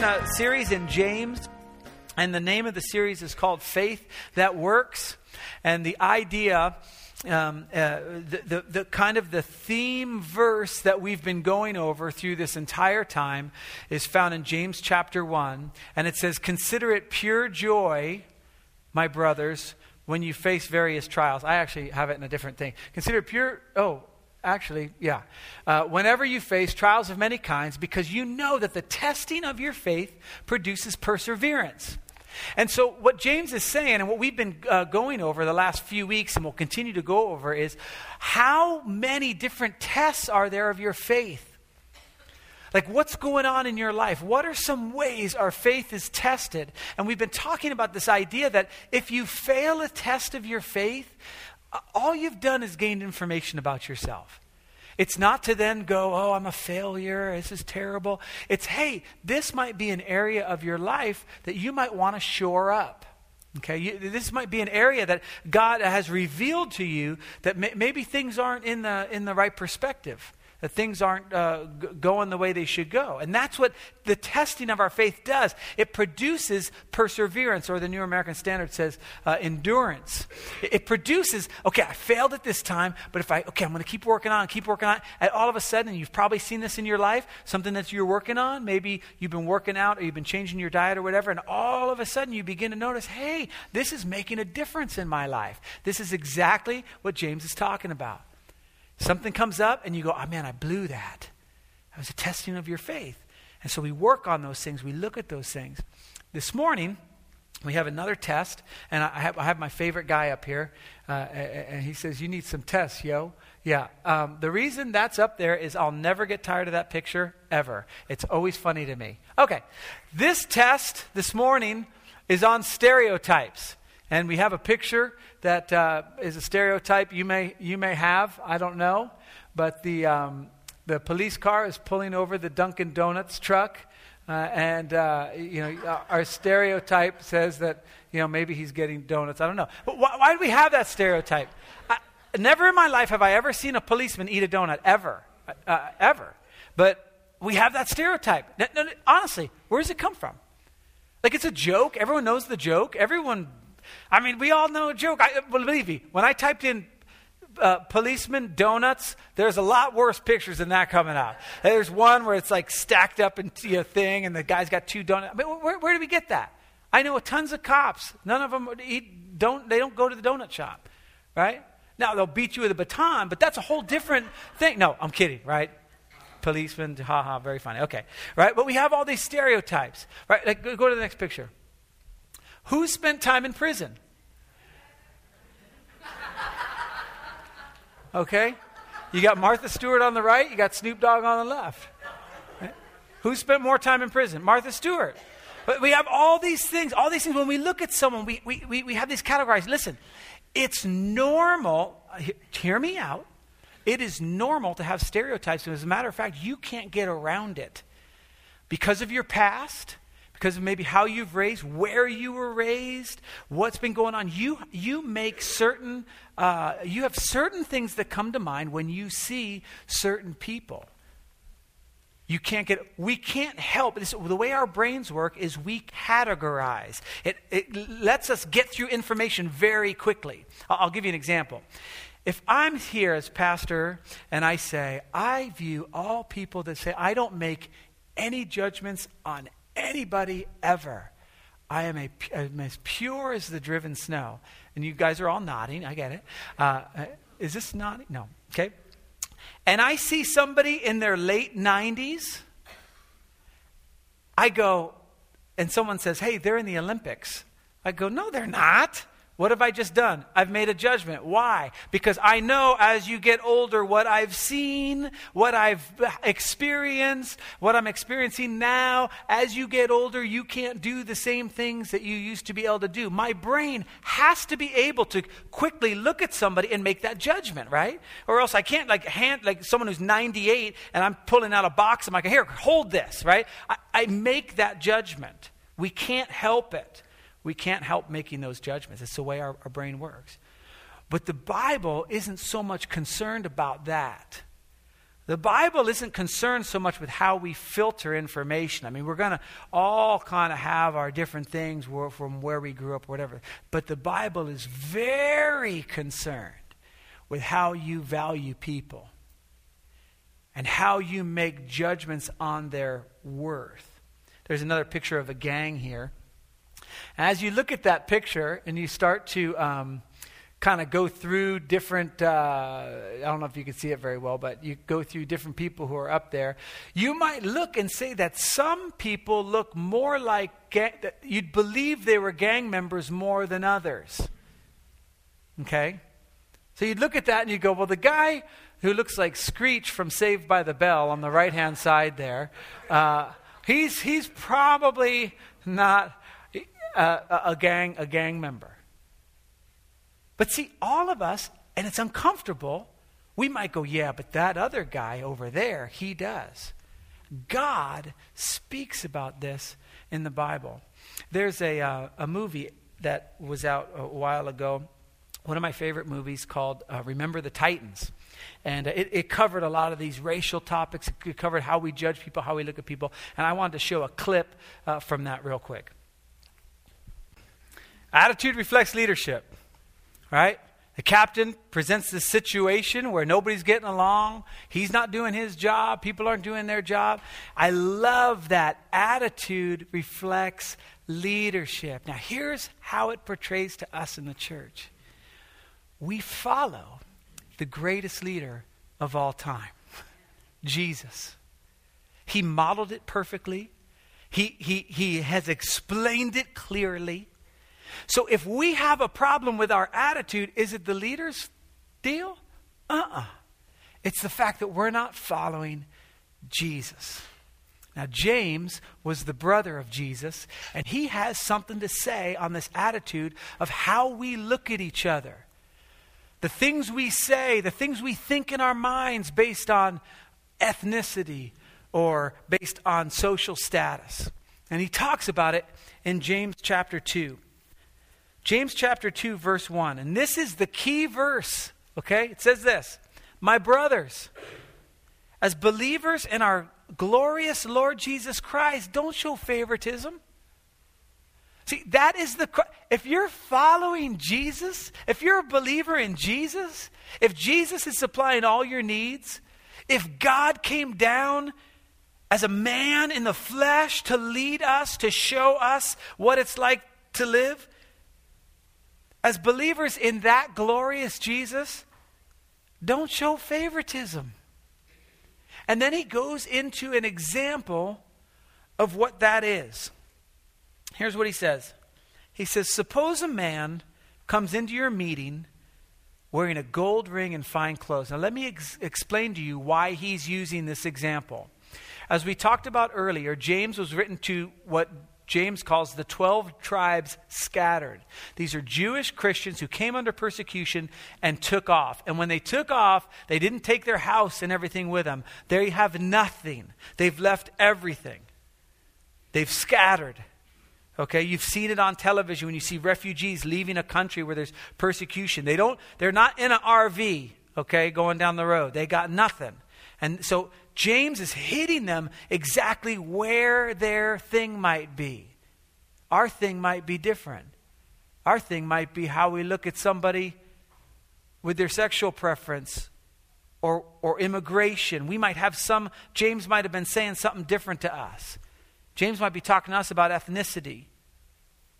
in a series in James, and the name of the series is called Faith That Works. And the idea, um, uh, the, the, the kind of the theme verse that we've been going over through this entire time is found in James chapter 1. And it says, Consider it pure joy, my brothers, when you face various trials. I actually have it in a different thing. Consider pure, oh, Actually, yeah. Uh, whenever you face trials of many kinds, because you know that the testing of your faith produces perseverance. And so, what James is saying, and what we've been uh, going over the last few weeks, and we'll continue to go over, is how many different tests are there of your faith? Like, what's going on in your life? What are some ways our faith is tested? And we've been talking about this idea that if you fail a test of your faith, all you've done is gained information about yourself. It's not to then go, oh, I'm a failure, this is terrible. It's, hey, this might be an area of your life that you might want to shore up. Okay, you, this might be an area that God has revealed to you that may, maybe things aren't in the, in the right perspective that things aren't uh, g- going the way they should go. And that's what the testing of our faith does. It produces perseverance, or the New American Standard says uh, endurance. It, it, produces, okay, I failed at this time, but if I, okay, I'm going to keep working on, keep working on, and all of a sudden, you've probably seen this in your life, something that you're working on. Maybe you've been working out or you've been changing your diet or whatever, and all of a sudden you begin to notice, hey, this is making a difference in my life. This is exactly what James is talking about. Something comes up and you go, oh man, I blew that. That was a testing of your faith. And so we work on those things, we look at those things. This morning, we have another test, and I have, I have my favorite guy up here, uh, and he says, You need some tests, yo. Yeah. Um, the reason that's up there is I'll never get tired of that picture, ever. It's always funny to me. Okay. This test this morning is on stereotypes. And we have a picture that uh, is a stereotype you may, you may have. I don't know. But the, um, the police car is pulling over the Dunkin' Donuts truck. Uh, and, uh, you know, our stereotype says that, you know, maybe he's getting donuts. I don't know. But why, why do we have that stereotype? I, never in my life have I ever seen a policeman eat a donut, ever. Uh, ever. But we have that stereotype. honestly, where does it come from? Like it's a joke. Everyone knows the joke. Everyone I mean, we all know a joke. I, believe me, when I typed in uh, policeman donuts, there's a lot worse pictures than that coming out. There's one where it's like stacked up into a thing, and the guy's got two donuts. I mean, where, where do we get that? I know tons of cops. None of them eat, don't. They don't go to the donut shop, right? Now they'll beat you with a baton, but that's a whole different thing. No, I'm kidding, right? Policeman, haha, very funny. Okay, right? But we have all these stereotypes, right? Like, go to the next picture. Who spent time in prison? Okay? You got Martha Stewart on the right, you got Snoop Dogg on the left. Who spent more time in prison? Martha Stewart. But we have all these things, all these things. When we look at someone, we, we, we, we have these categories. Listen, it's normal, hear me out. It is normal to have stereotypes. And as a matter of fact, you can't get around it. Because of your past, because of maybe how you've raised, where you were raised, what's been going on. You, you make certain, uh, you have certain things that come to mind when you see certain people. You can't get, we can't help, this, the way our brains work is we categorize. It, it lets us get through information very quickly. I'll, I'll give you an example. If I'm here as pastor and I say, I view all people that say, I don't make any judgments on anybody ever. I am a, I'm as pure as the driven snow. And you guys are all nodding. I get it. Uh, uh is this nodding? No. Okay. And I see somebody in their late 90s. I go, and someone says, hey, they're in the Olympics. I go, no, they're not. What have I just done? I've made a judgment. Why? Because I know as you get older what I've seen, what I've experienced, what I'm experiencing now. As you get older, you can't do the same things that you used to be able to do. My brain has to be able to quickly look at somebody and make that judgment, right? Or else I can't like hand like someone who's 98 and I'm pulling out a box. I'm like, here, hold this, right? I, I make that judgment. We can't help it. We can't help making those judgments. It's the way our, our brain works. But the Bible isn't so much concerned about that. The Bible isn't concerned so much with how we filter information. I mean, we're going to all kind of have our different things from where we grew up, whatever. But the Bible is very concerned with how you value people and how you make judgments on their worth. There's another picture of a gang here. As you look at that picture and you start to um, kind of go through different, uh, I don't know if you can see it very well, but you go through different people who are up there, you might look and say that some people look more like, ga- you'd believe they were gang members more than others. Okay? So you'd look at that and you'd go, well, the guy who looks like Screech from Saved by the Bell on the right hand side there, uh, he's, he's probably not a, a, gang, a gang member. But see, all of us, and it's uncomfortable, we might go, yeah, but that other guy over there, he does. God speaks about this in the Bible. There's a, uh, a movie that was out a while ago, one of my favorite movies called uh, Remember the Titans. And uh, it, it, covered a lot of these racial topics. It covered how we judge people, how we look at people. And I wanted to show a clip uh, from that real quick. Attitude reflects leadership right? The captain presents this situation where nobody's getting along. He's not doing his job. People aren't doing their job. I love that attitude reflects leadership. Now, here's how it portrays to us in the church we follow the greatest leader of all time, Jesus. He modeled it perfectly, he, he, he has explained it clearly. So if we have a problem with our attitude, is it the leader's deal? Uh uh-uh. uh It's the fact that we're not following Jesus. Now, James was the brother of Jesus, and he has something to say on this attitude of how we look at each other. The things we say, the things we think in our minds based on ethnicity or based on social status. And he talks about it in James chapter 2. James chapter 2, verse 1. And this is the key verse, okay? It says this My brothers, as believers in our glorious Lord Jesus Christ, don't show favoritism. See, that is the. If you're following Jesus, if you're a believer in Jesus, if Jesus is supplying all your needs, if God came down as a man in the flesh to lead us, to show us what it's like to live, as believers in that glorious Jesus, don't show favoritism. And then he goes into an example of what that is. Here's what he says He says, Suppose a man comes into your meeting wearing a gold ring and fine clothes. Now, let me ex- explain to you why he's using this example. As we talked about earlier, James was written to what James calls the 12 tribes scattered. These are Jewish Christians who came under persecution and took off. And when they took off, they didn't take their house and everything with them. They have nothing. They've left everything. They've scattered. Okay, you've seen it on television when you see refugees leaving a country where there's persecution. They don't they're not in an RV, okay, going down the road. They got nothing. And so James is hitting them exactly where their thing might be. Our thing might be different. Our thing might be how we look at somebody with their sexual preference or, or immigration. We might have some, James might have been saying something different to us. James might be talking to us about ethnicity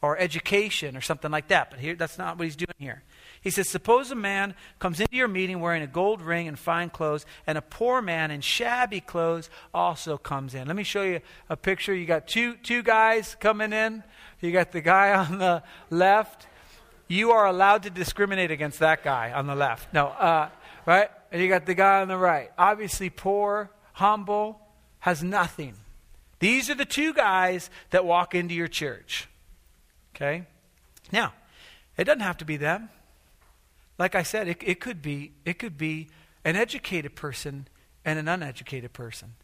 or education or something like that, but here, that's not what he's doing here. He says, Suppose a man comes into your meeting wearing a gold ring and fine clothes, and a poor man in shabby clothes also comes in. Let me show you a picture. You got two, two guys coming in. You got the guy on the left. You are allowed to discriminate against that guy on the left. No, uh, right? And you got the guy on the right. Obviously, poor, humble, has nothing. These are the two guys that walk into your church. Okay? Now, it doesn't have to be them. Like I said, it, it, could be, it could be an educated person and an uneducated person.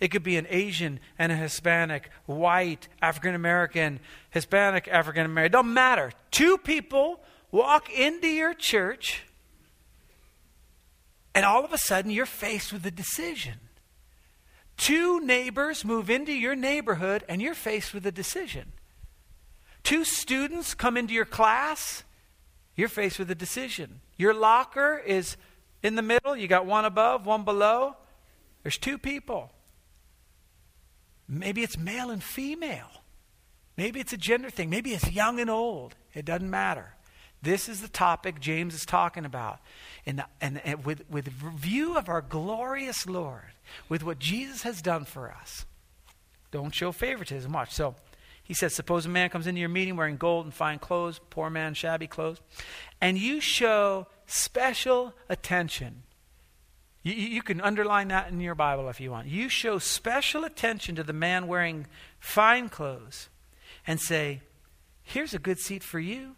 It could be an Asian and a Hispanic, white, African American, Hispanic, African American. Don't matter. Two people walk into your church And all of a sudden, you're faced with a decision. Two neighbors move into your neighborhood, and you're faced with a decision. Two students come into your class, you're faced with a decision. Your locker is in the middle, you got one above, one below. There's two people. Maybe it's male and female. Maybe it's a gender thing. Maybe it's young and old. It doesn't matter. This is the topic James is talking about. And, and, and with, with view of our glorious Lord, with what Jesus has done for us, don't show favoritism. Watch. So he says, Suppose a man comes into your meeting wearing gold and fine clothes, poor man, shabby clothes, and you show special attention. You, you can underline that in your Bible if you want. You show special attention to the man wearing fine clothes and say, Here's a good seat for you.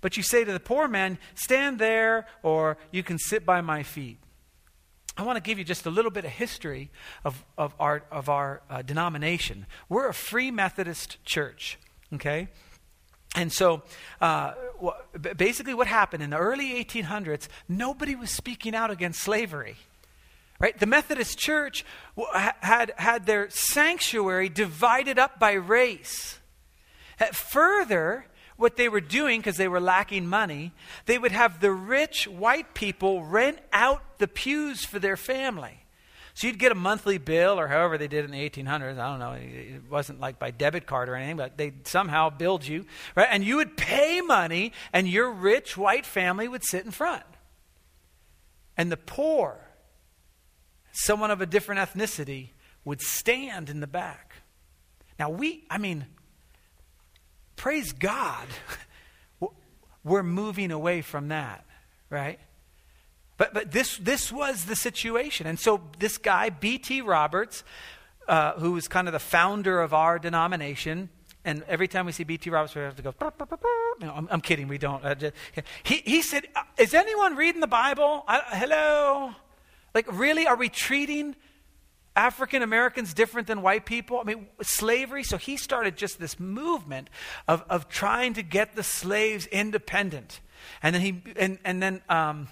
But you say to the poor man, Stand there, or you can sit by my feet. I want to give you just a little bit of history of, of our, of our uh, denomination. We're a free Methodist church, okay? And so, uh, basically, what happened in the early 1800s, nobody was speaking out against slavery. Right? The Methodist Church had, had their sanctuary divided up by race. Further, what they were doing, because they were lacking money, they would have the rich white people rent out the pews for their family. So you'd get a monthly bill, or however they did in the 1800s. I don't know. It wasn't like by debit card or anything, but they somehow billed you, right? And you would pay money, and your rich white family would sit in front. And the poor, someone of a different ethnicity, would stand in the back. Now, we, I mean, praise God, we're moving away from that, right? But, but this, this was the situation. And so this guy, B.T. Roberts, uh, who was kind of the founder of our denomination, and every time we see B.T. Roberts, we have to go, no, I'm, I'm, kidding, we don't. Uh, just, he, he said, uh, Is anyone reading the Bible? I, hello? Like, really? Are we treating African Americans different than white people? I mean, slavery. So he started just this movement of, of trying to get the slaves independent. And then he, and, and then, um,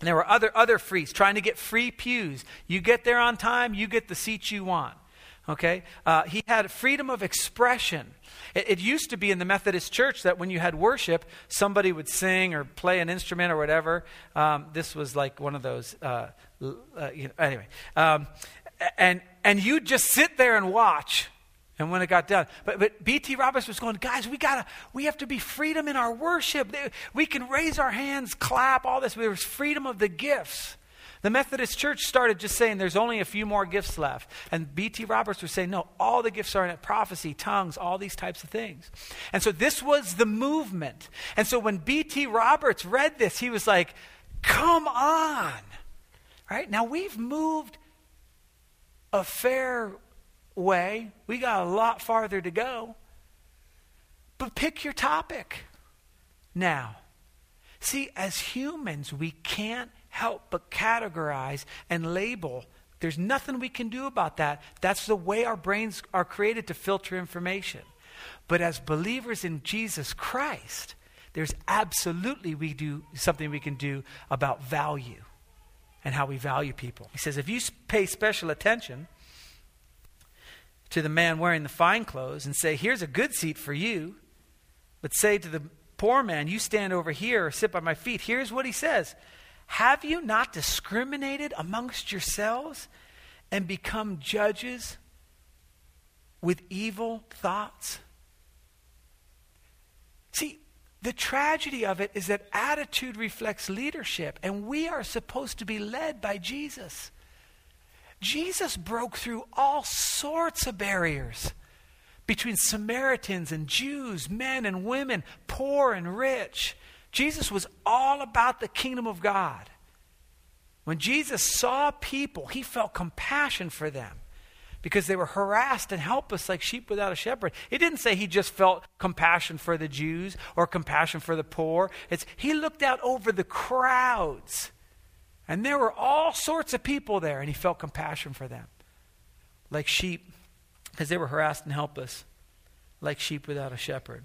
there were other, other frees trying to get free pews. You get there on time, you get the seats you want. Okay? Uh, he had freedom of expression. It, it, used to be in the Methodist church that when you had worship, somebody would sing or play an instrument or whatever. Um, this was like one of those. Uh, uh, you know, anyway. Um, and, and you'd just sit there and watch. And when it got done, but, but B.T. Roberts was going, guys, we gotta, we have to be freedom in our worship. We can raise our hands, clap, all this. There's freedom of the gifts. The Methodist Church started just saying there's only a few more gifts left. And B.T. Roberts was saying, no, all the gifts are in it prophecy, tongues, all these types of things. And so this was the movement. And so when B.T. Roberts read this, he was like, come on. Right? Now we've moved a fair way. We got a lot farther to go. But pick your topic now. See, as humans, we can't help but categorize and label. There's nothing we can do about that. That's the way our brains are created to filter information. But as believers in Jesus Christ, there's absolutely we do something we can do about value and how we value people. He says, if you pay special attention to the man wearing the fine clothes and say, here's a good seat for you, but say to the poor man, you stand over here or sit by my feet, here's what he says Have you not discriminated amongst yourselves and become judges with evil thoughts? See, the tragedy of it is that attitude reflects leadership, and we are supposed to be led by Jesus. Jesus broke through all sorts of barriers between Samaritans and Jews, men and women, poor and rich. Jesus was all about the kingdom of God. When Jesus saw people, he felt compassion for them because they were harassed and helpless like sheep without a shepherd. It didn't say he just felt compassion for the Jews or compassion for the poor. It's he looked out over the crowds. And there were all sorts of people there and he felt compassion for them. Like sheep because they were harassed and helpless, like sheep without a shepherd.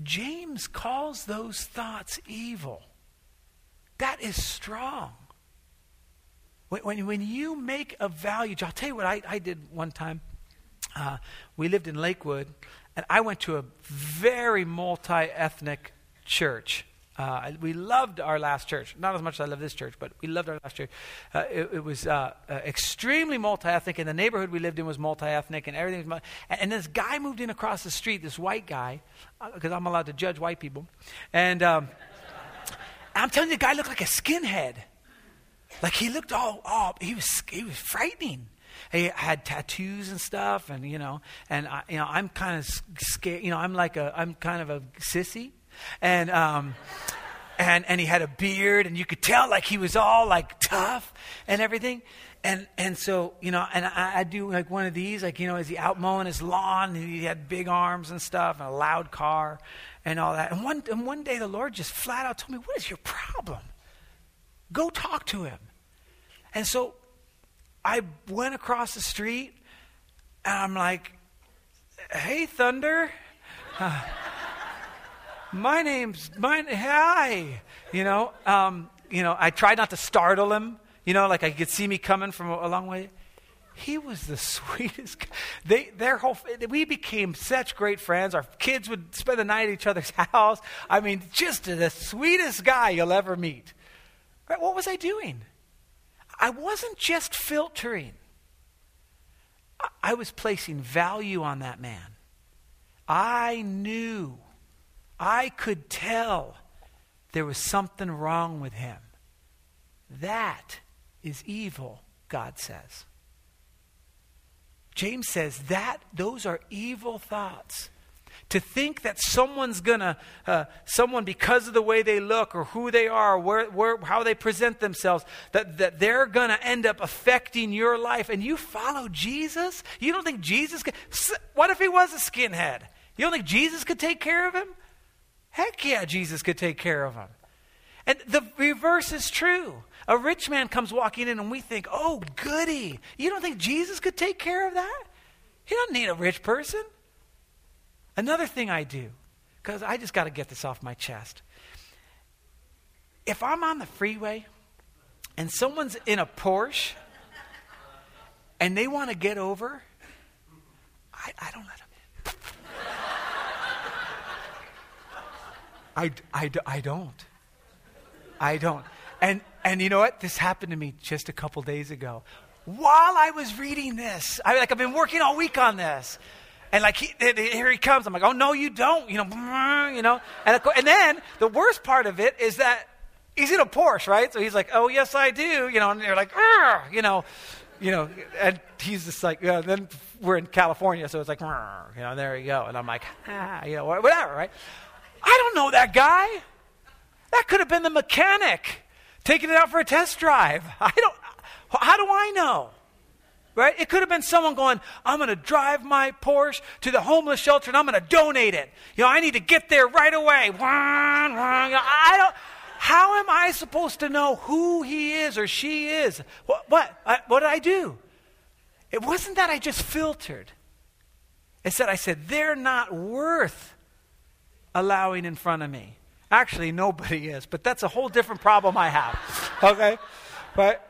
James calls those thoughts evil. That is strong. When, when, when you make a value, I'll tell you what I, I did one time. Uh, we lived in Lakewood, and I went to a very multi ethnic church. Uh, we loved our last church. Not as much as I love this church, but we loved our last church. Uh, it, it, was uh, uh extremely multi ethnic, and the neighborhood we lived in was multi ethnic, and everything was. Multi- and, and, this guy moved in across the street, this white guy, because uh, I'm allowed to judge white people. And um, I'm telling you, the guy looked like a skinhead. Like he looked all, all he was, he was frightening he had tattoos and stuff, and you know, and I, you know, I'm kind of scared. You know, I'm like a, I'm kind of a sissy, and um, and and he had a beard, and you could tell like he was all like tough and everything. And and so you know, and I, I do like one of these, like you know, is he out mowing his lawn? And he had big arms and stuff, and a loud car, and all that. And one and one day, the Lord just flat out told me, "What is your problem? Go talk to him." And so I went across the street, and I'm like, "Hey, Thunder." Uh, my name's my Hi, you know. Um, you know, I tried not to startle him. You know, like I could see me coming from a, a long way. He was the sweetest. They, their whole, we became such great friends. Our kids would spend the night at each other's house. I mean, just the sweetest guy you'll ever meet. Right? What was I doing? I wasn't just filtering. I was placing value on that man. I knew I could tell there was something wrong with him. That is evil, God says. James says that those are evil thoughts. To think that someone's gonna, uh, someone because of the way they look or who they are, where, where, how they present themselves, that, that they're gonna end up affecting your life, and you follow Jesus? You don't think Jesus could? What if he was a skinhead? You don't think Jesus could take care of him? Heck yeah, Jesus could take care of him. And the reverse is true. A rich man comes walking in and we think, oh, goody. You don't think Jesus could take care of that? He doesn't need a rich person. Another thing I do, because I just got to get this off my chest. If I'm on the freeway and someone's in a Porsche and they want to get over, I, I don't let them I, I, I don't. I don't. And, and you know what? This happened to me just a couple days ago. While I was reading this, I, like I've been working all week on this. And like he, here he comes. I'm like, oh no, you don't. You know, you know. And, and then the worst part of it is that he's in a Porsche, right? So he's like, oh yes, I do. You know, and they're like, you know, you know. And he's just like, yeah. Then we're in California, so it's like, you know, there you go. And I'm like, ah, you know, whatever, right? I don't know that guy. That could have been the mechanic taking it out for a test drive. I don't, how do I know? Right? It could have been someone going, I'm going to drive my Porsche to the homeless shelter and I'm going to donate it. You know, I need to get there right away. I don't, how am I supposed to know who he is or she is? What, what, I, what did I do? It wasn't that I just filtered. It said, I said, they're not worth allowing in front of me. Actually, nobody is, but that's a whole different problem I have. Okay? But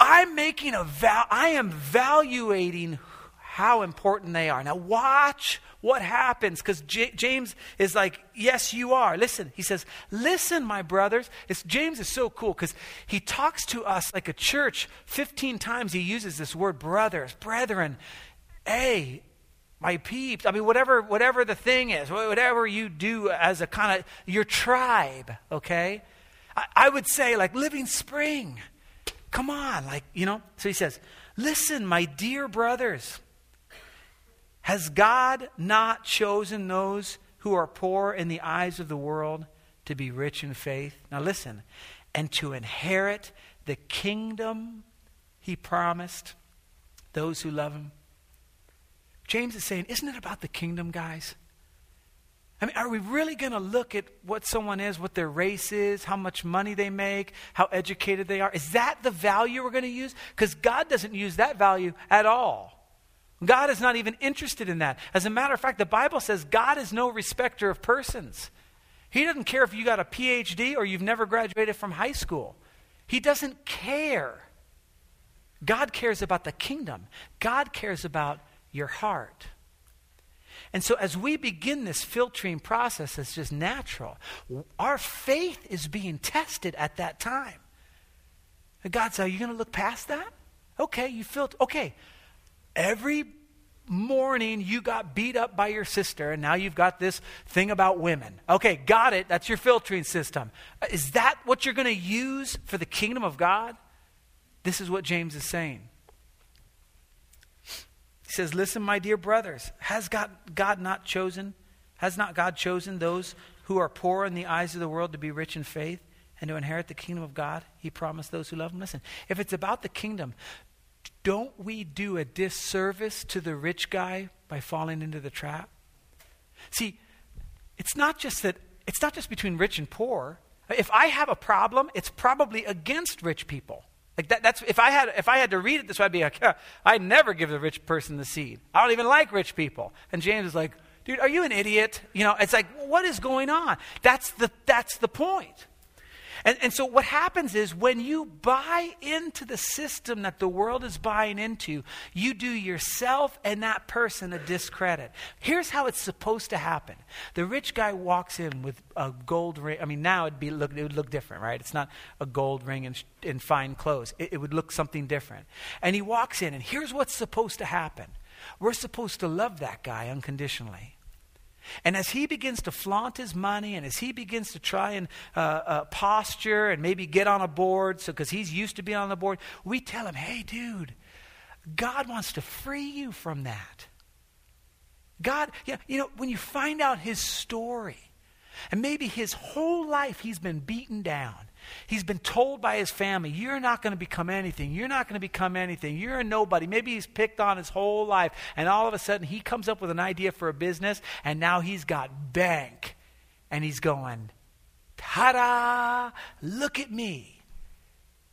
I'm making a val I am valuating how important they are. Now watch what happens because J- James is like, "Yes, you are." Listen, he says, "Listen, my brothers." It's, James is so cool because he talks to us like a church. Fifteen times he uses this word, brothers, brethren. Hey, my peeps. I mean, whatever, whatever the thing is, whatever you do as a kind of your tribe, okay? I would say, like, living spring. Come on, like, you know? So he says, Listen, my dear brothers, has God not chosen those who are poor in the eyes of the world to be rich in faith? Now, listen, and to inherit the kingdom he promised those who love him? James is saying, isn't it about the kingdom, guys? I mean, are we really going to look at what someone is, what their race is, how much money they make, how educated they are? Is that the value we're going to use? Because God doesn't use that value at all. God is not even interested in that. As a matter of fact, the Bible says God is no respecter of persons. He doesn't care if you got a PhD or you've never graduated from high school. He doesn't care. God cares about the kingdom, God cares about your heart. And so, as we begin this filtering process, it's just natural. Our faith is being tested at that time. And God said, Are you going to look past that? Okay, you filter. Okay, every morning you got beat up by your sister, and now you've got this thing about women. Okay, got it. That's your filtering system. Is that what you're going to use for the kingdom of God? This is what James is saying. He says, Listen, my dear brothers, has God, God not chosen? Has not God chosen those who are poor in the eyes of the world to be rich in faith and to inherit the kingdom of God? He promised those who love him. Listen, if it's about the kingdom, don't we do a disservice to the rich guy by falling into the trap? See, it's not just that it's not just between rich and poor. If I have a problem, it's probably against rich people. Like that, that's if I had if I had to read it this way, I'd be like, I'd never give the rich person the seed. I don't even like rich people. And James is like, dude, are you an idiot? You know, it's like, what is going on? That's the that's the point. And, and so what happens is when you buy into the system that the world is buying into, you do yourself and that person a discredit. Here's how it's supposed to happen. The rich guy walks in with a gold ring. I mean, now it'd be look, it would look different, right? It's not a gold ring and, in fine clothes. It, it would look something different. And he walks in, and here's what's supposed to happen. We're supposed to love that guy unconditionally. And as he begins to flaunt his money and as he begins to try and uh, uh, posture and maybe get on a board, so because he's used to being on the board, we tell him, hey, dude, God wants to free you from that. God, know, you know, when you find out his story, and maybe his whole life he's been beaten down, He's been told by his family, You're not going to become anything. You're not going to become anything. You're a nobody. Maybe he's picked on his whole life. And all of a sudden, he comes up with an idea for a business, and now he's got bank. And he's going, Ta da! Look at me.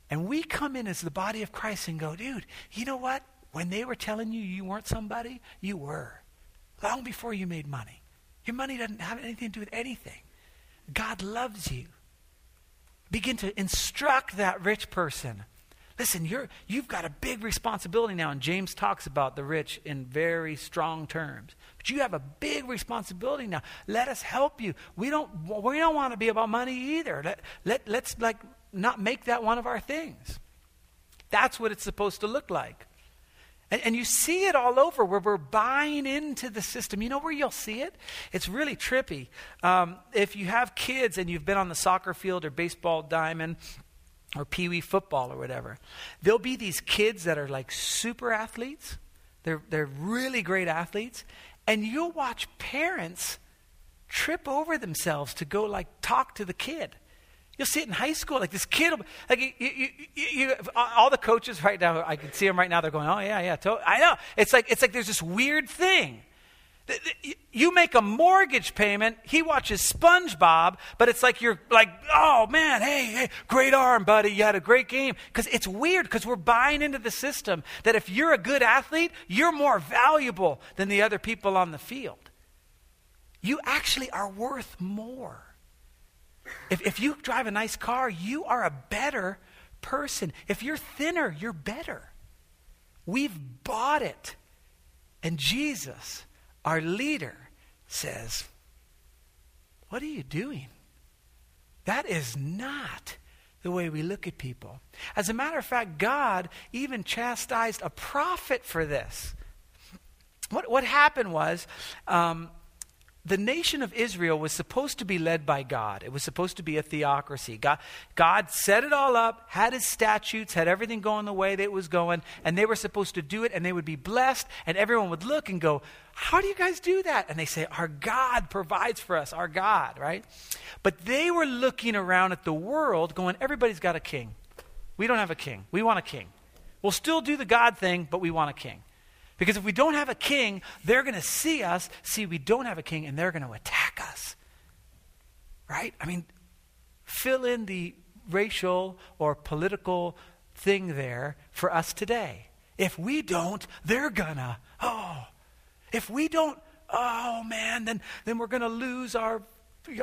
And we come in as the body of Christ and go, Dude, you know what? When they were telling you you weren't somebody, you were. Long before you made money. Your money doesn't have anything to do with anything. God loves you begin to instruct that rich person. Listen, you're, you've got a big responsibility now, and James talks about the rich in very strong terms. But you have a big responsibility now. Let us help you. We don't, we don't want to be about money either. Let, let, let's like not make that one of our things. That's what it's supposed to look like. And, and, you see it all over where we're buying into the system. You know where you'll see it? It's really trippy. Um, if you have kids and you've been on the soccer field or baseball diamond or pee wee football or whatever, there'll be these kids that are like super athletes. They're, they're really great athletes. And you'll watch parents trip over themselves to go like talk to the kid. You'll see it in high school. Like this kid, like you, you, you, all the coaches right now, I can see them right now. They're going, "Oh yeah, yeah." To-. I know. It's like it's like there's this weird thing. You make a mortgage payment. He watches SpongeBob, but it's like you're like, "Oh man, hey, hey, great arm, buddy. You had a great game." Because it's weird. Because we're buying into the system that if you're a good athlete, you're more valuable than the other people on the field. You actually are worth more. If, if you drive a nice car, you are a better person. If you're thinner, you're better. We've bought it. And Jesus, our leader, says, What are you doing? That is not the way we look at people. As a matter of fact, God even chastised a prophet for this. What, what happened was, um, the nation of Israel was supposed to be led by God. It was supposed to be a theocracy. God, God set it all up, had his statutes, had everything going the way that it was going, and they were supposed to do it, and they would be blessed, and everyone would look and go, How do you guys do that? And they say, Our God provides for us, our God, right? But they were looking around at the world going, Everybody's got a king. We don't have a king. We want a king. We'll still do the God thing, but we want a king. Because if we don't have a king, they're going to see us, see we don't have a king, and they're going to attack us. Right? I mean, fill in the racial or political thing there for us today. If we don't, they're gonna, oh. If we don't, oh man, then, then we're gonna lose our,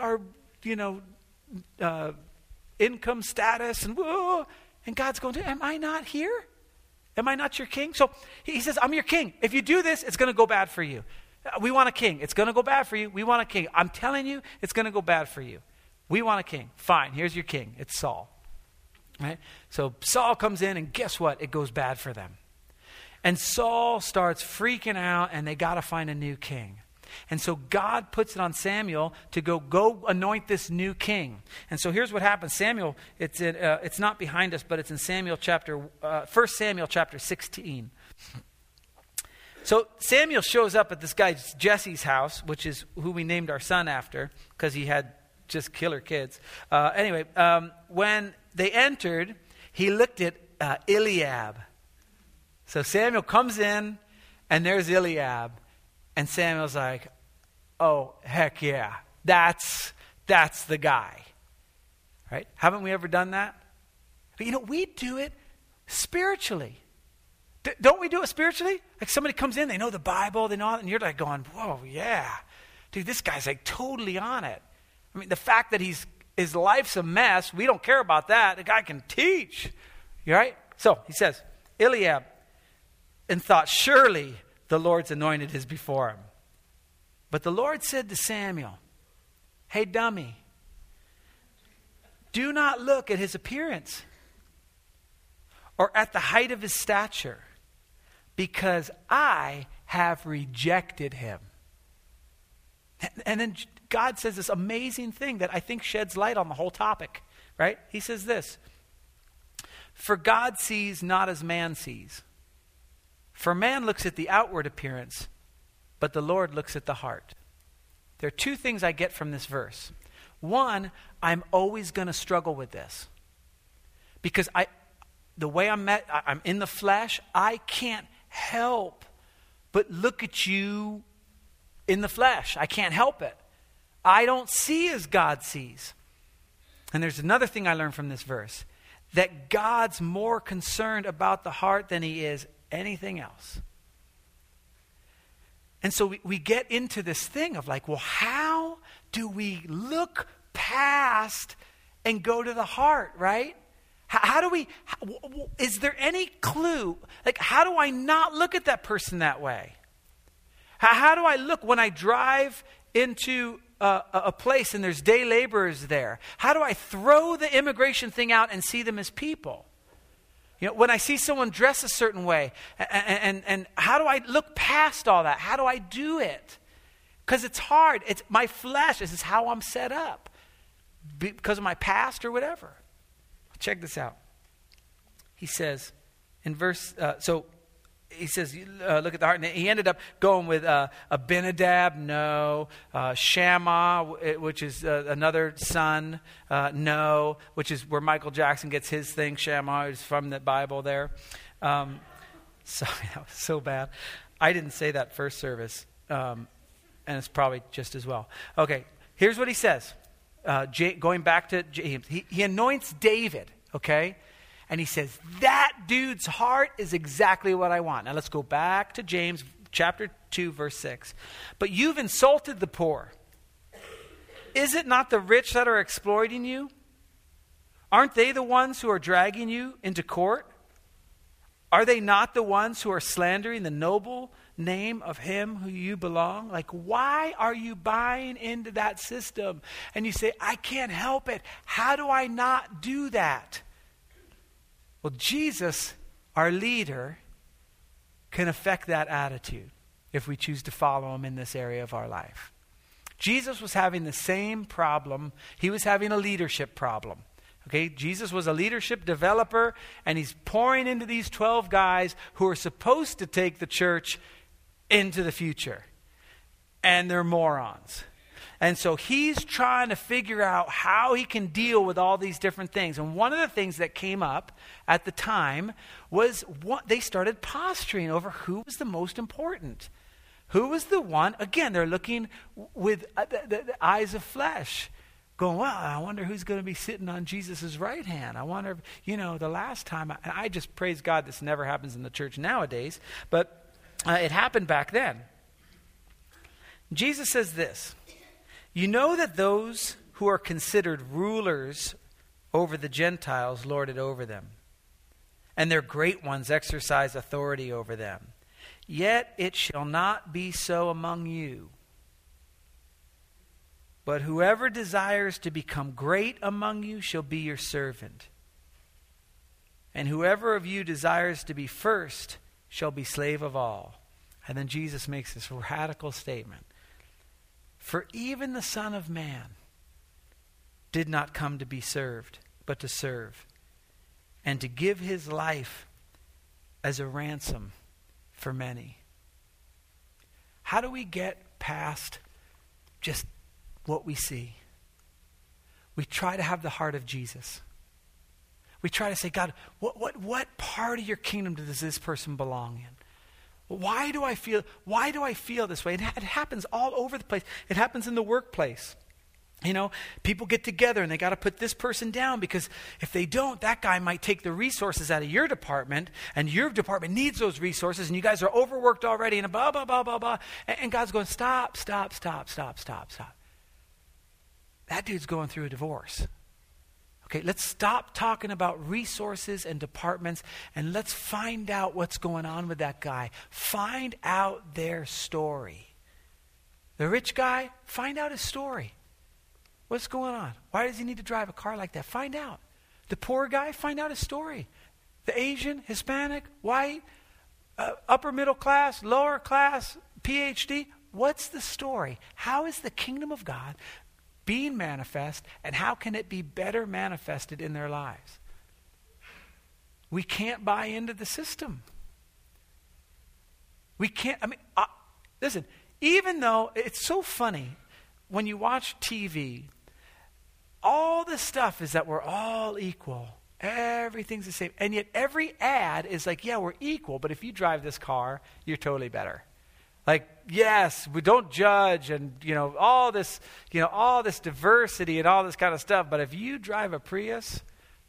our you know, uh, income status, and whoa. And God's going, to Am I not here? Am I not your king? So he says, I'm your king. If you do this, it's going to go bad for you. Uh, we want a king. It's going to go bad for you. We want a king. I'm telling you, it's going to go bad for you. We want a king. Fine, here's your king. It's Saul. Right? So Saul comes in, and guess what? It goes bad for them. And Saul starts freaking out, and they got to find a new king. And so God puts it on Samuel to go go anoint this new king. And so here's what happens. Samuel, it's in, uh, it's not behind us, but it's in Samuel chapter uh, 1 Samuel chapter 16. So Samuel shows up at this guy Jesse's house, which is who we named our son after because he had just killer kids. Uh, anyway, um, when they entered, he looked at uh, Eliab. So Samuel comes in, and there's Eliab. And Samuel's like, oh, heck yeah. That's, that's the guy. Right? Haven't we ever done that? But you know, we do it spiritually. D- don't we do it spiritually? Like somebody comes in, they know the Bible, they know it, and you're like going, whoa, yeah. Dude, this guy's like totally on it. I mean, the fact that he's his life's a mess, we don't care about that. The guy can teach. You right? So he says, Eliab, and thought, surely the Lord's anointed is before him. But the Lord said to Samuel, Hey, dummy, do not look at his appearance or at the height of his stature, because I have rejected him. And then God says this amazing thing that I think sheds light on the whole topic, right? He says this For God sees not as man sees. For man looks at the outward appearance, but the Lord looks at the heart. There are two things I get from this verse. One, I'm always going to struggle with this. Because I the way I'm met, I'm in the flesh, I can't help but look at you in the flesh. I can't help it. I don't see as God sees. And there's another thing I learned from this verse that God's more concerned about the heart than he is anything else. And so we, we get into this thing of like, well, how do we look past and go to the heart, right? How, how do we, how, is there any clue? Like, how do I not look at that person that way? How, how do I look when I drive into a, a, place and there's day laborers there? How do I throw the immigration thing out and see them as people? You know, when I see someone dress a certain way, and, and, and how do I look past all that? How do I do it? Because it's hard. It's my flesh. This is how I'm set up because of my past or whatever. Check this out. He says in verse, uh, so he says, uh, look at the heart. And he ended up going with uh, Abinadab, no. Uh, Shammah, which is uh, another son, uh, no. Which is where Michael Jackson gets his thing. Shammah is from the Bible there. Um, sorry, that was so bad. I didn't say that first service, um, and it's probably just as well. Okay, here's what he says. Uh, J- going back to James, he, he anoints David, okay? And he says, That dude's heart is exactly what I want. Now let's go back to James chapter 2, verse 6. But you've insulted the poor. Is it not the rich that are exploiting you? Aren't they the ones who are dragging you into court? Are they not the ones who are slandering the noble name of him who you belong? Like, why are you buying into that system? And you say, I can't help it. How do I not do that? Well, Jesus, our leader, can affect that attitude if we choose to follow him in this area of our life. Jesus was having the same problem. He was having a leadership problem. Okay, Jesus was a leadership developer, and he's pouring into these 12 guys who are supposed to take the church into the future. And they're morons. And so he's trying to figure out how he can deal with all these different things. And one of the things that came up at the time was what they started posturing over who was the most important. Who was the one? Again, they're looking with uh, the, the, the eyes of flesh going, well, I wonder who's going to be sitting on Jesus' right hand. I wonder, if, you know, the last time, I, I just praise God this never happens in the church nowadays, but uh, it happened back then. Jesus says this you know that those who are considered rulers over the Gentiles lord it over them, and their great ones exercise authority over them. Yet it shall not be so among you. But whoever desires to become great among you shall be your servant. And whoever of you desires to be first shall be slave of all. And then Jesus makes this radical statement For even the Son of Man did not come to be served, but to serve, and to give his life as a ransom for many. How do we get past just what we see? We try to have the heart of Jesus. We try to say, God, what, what, what part of your kingdom does this person belong in? Why do I feel, why do I feel this way? It, it happens all over the place. It happens in the workplace. You know, people get together and they got to put this person down because if they don't, that guy might take the resources out of your department and your department needs those resources and you guys are overworked already and blah, blah, blah, blah, blah. And, and God's going, stop, stop, stop, stop, stop, stop. That dude's going through a divorce. Okay, let's stop talking about resources and departments and let's find out what's going on with that guy. Find out their story. The rich guy, find out his story. What's going on? Why does he need to drive a car like that? Find out. The poor guy, find out his story. The Asian, Hispanic, white, uh, upper middle class, lower class, PhD. What's the story? How is the kingdom of God being manifest, and how can it be better manifested in their lives? We can't buy into the system. We can't, I mean, uh, listen, even though it's so funny when you watch TV all the stuff is that we're all equal. Everything's the same. And yet every ad is like, yeah, we're equal, but if you drive this car, you're totally better. Like, yes, we don't judge and, you know, all this, you know, all this diversity and all this kind of stuff, but if you drive a Prius,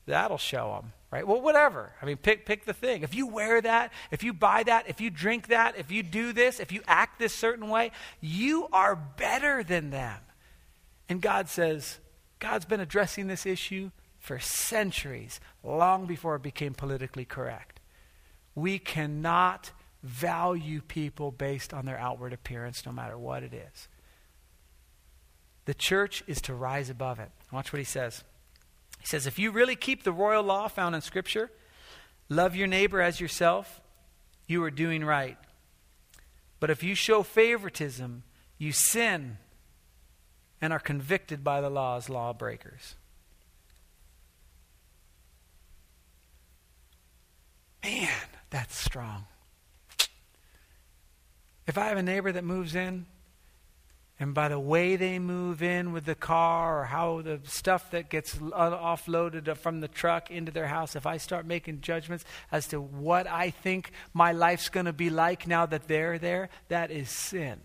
that'll show them, right? Well, whatever. I mean, pick pick the thing. If you wear that, if you buy that, if you drink that, if you do this, if you act this certain way, you are better than them. And God says, God's been addressing this issue for centuries, long before it became politically correct. We cannot value people based on their outward appearance, no matter what it is. The church is to rise above it. Watch what he says. He says, If you really keep the royal law found in Scripture, love your neighbor as yourself, you are doing right. But if you show favoritism, you sin and are convicted by the law as lawbreakers. Man, that's strong. If I have a neighbor that moves in, and by the way they move in with the car or how the stuff that gets uh, offloaded from the truck into their house, if I start making judgments as to what I think my life's going to be like now that they're there, that is sin.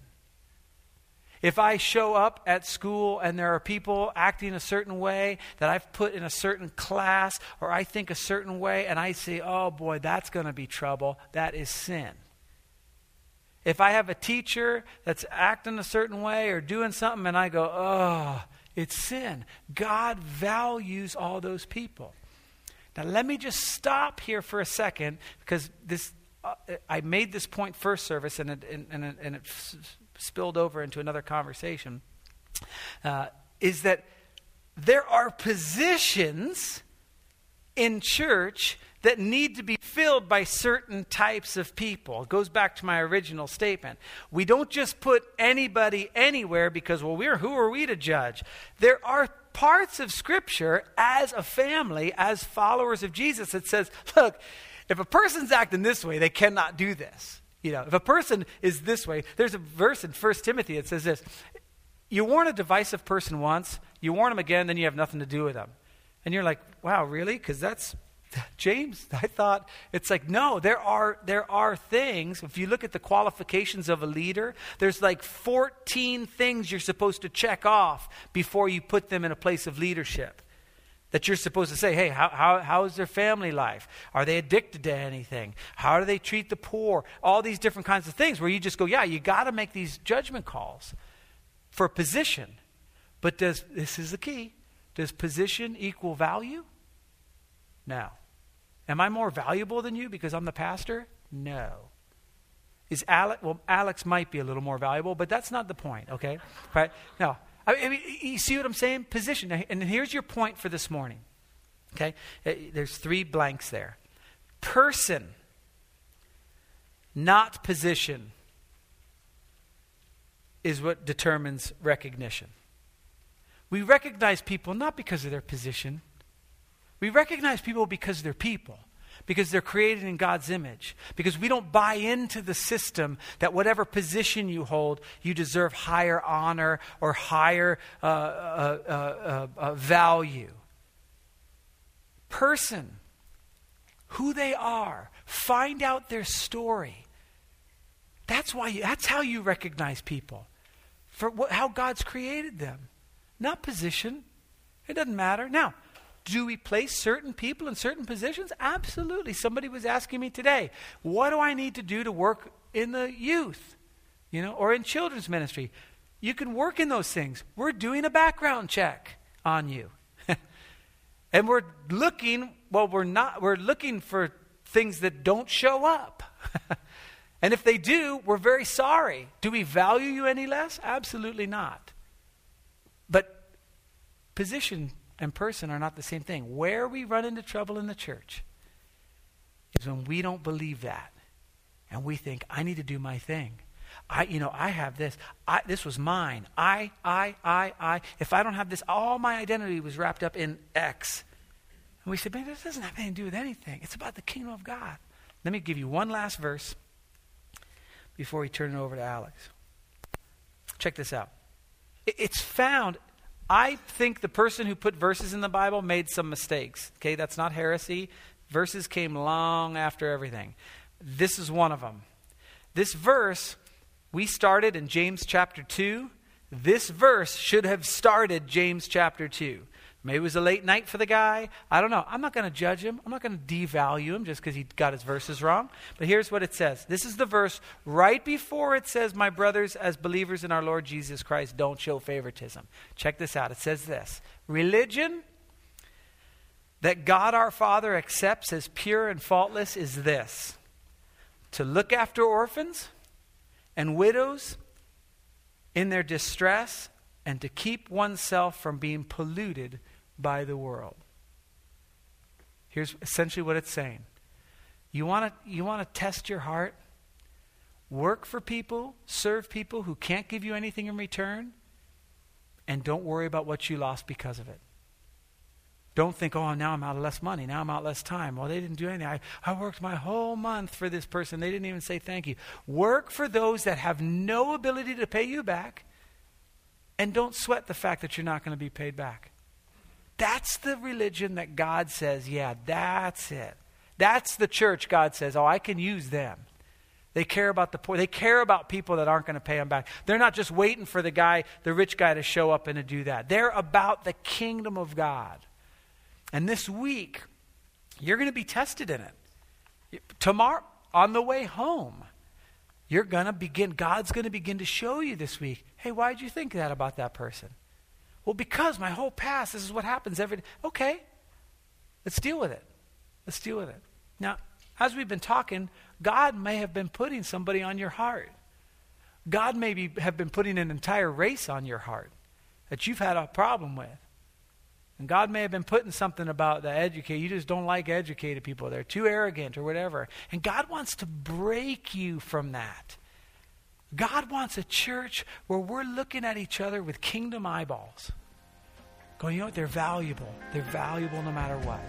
If I show up at school and there are people acting a certain way that I've put in a certain class or I think a certain way and I say, oh boy, that's going to be trouble, that is sin. If I have a teacher that's acting a certain way or doing something and I go, oh, it's sin. God values all those people. Now, let me just stop here for a second because this, uh, I made this point first service and it, and, and, and it spilled over into another conversation, uh, is that there are positions in church that need to be filled by certain types of people. It goes back to my original statement. We don't just put anybody anywhere because, well, we're who are we to judge? There are parts of Scripture as a family, as followers of Jesus, that says, look, if a person's acting this way, they cannot do this. You know, if a person is this way, there's a verse in 1 Timothy that says this You warn a divisive person once, you warn them again, then you have nothing to do with them. And you're like, wow, really? Because that's James, I thought it's like no, there are there are things. If you look at the qualifications of a leader, there's like 14 things you're supposed to check off before you put them in a place of leadership that you're supposed to say, hey, how, how, how is their family life? Are they addicted to anything? How do they treat the poor? All these different kinds of things where you just go, yeah, you got to make these judgment calls for position. But does this is the key? Does position equal value? No. Am I more valuable than you because I'm the pastor? No. Is Alex, well, Alex might be a little more valuable, but that's not the point, okay? Right? No. I mean, you see what I'm saying? Position. And here's your point for this morning, okay? Uh, there's three blanks there. Person, not position, is what determines recognition. We recognize people not because of their position, we recognize people because they're people because they're created in God's image. Because we don't buy into the system that whatever position you hold, you deserve higher honor or higher uh, uh, uh, uh, uh value. Person, who they are, find out their story. That's why. You, that's how you recognize people, for how God's created them, not position. It doesn't matter now. Do we place certain people in certain positions? Absolutely. Somebody was asking me today, what do I need to do to work in the youth, you know, or in children's ministry? You can work in those things. We're doing a background check on you. and we're looking, well, we're not, we're looking for things that don't show up. and if they do, we're very sorry. Do we value you any less? Absolutely not. But position and person are not the same thing. Where we run into trouble in the church is when we don't believe that. And we think, I need to do my thing. I, you know, I have this. I, this was mine. I, I, I, I. If I don't have this, all my identity was wrapped up in X. And we said, man, this doesn't have anything to do with anything. It's about the kingdom of God. Let me give you one last verse before we turn it over to Alex. Check this out. It's found I think the person who put verses in the Bible made some mistakes. Okay, that's not heresy. Verses came long after everything. This is one of them. This verse, we started in James chapter 2. This verse should have started James chapter 2. Maybe it was a late night for the guy. I don't know. I'm not going to judge him. I'm not going to devalue him just because he got his verses wrong. But here's what it says. This is the verse right before it says, My brothers, as believers in our Lord Jesus Christ, don't show favoritism. Check this out. It says this Religion that God our Father accepts as pure and faultless is this to look after orphans and widows in their distress and to keep oneself from being polluted by the world. Here's essentially what it's saying. You want to you want to test your heart? Work for people, serve people who can't give you anything in return, and don't worry about what you lost because of it. Don't think, oh, now I'm out of less money. Now I'm out less time. Well, they didn't do anything. I, I worked my whole month for this person. They didn't even say thank you. Work for those that have no ability to pay you back, and don't sweat the fact that you're not going to be paid back. That's the religion that God says, yeah, that's it. That's the church God says, oh, I can use them. They care about the poor. They care about people that aren't going to pay them back. They're not just waiting for the guy, the rich guy, to show up and to do that. They're about the kingdom of God. And this week, you're going to be tested in it. Tomorrow, on the way home, you're going to begin, God's going to begin to show you this week, hey, why did you think that about that person? Well, because my whole past, this is what happens every day. Okay, let's deal with it. Let's deal with it. Now, as we've been talking, God may have been putting somebody on your heart. God may be, have been putting an entire race on your heart that you've had a problem with. And God may have been putting something about the educated. You just don't like educated people. They're too arrogant or whatever. And God wants to break you from that. God wants a church where we're looking at each other with kingdom eyeballs. Going, you know what? They're valuable. They're valuable no matter what.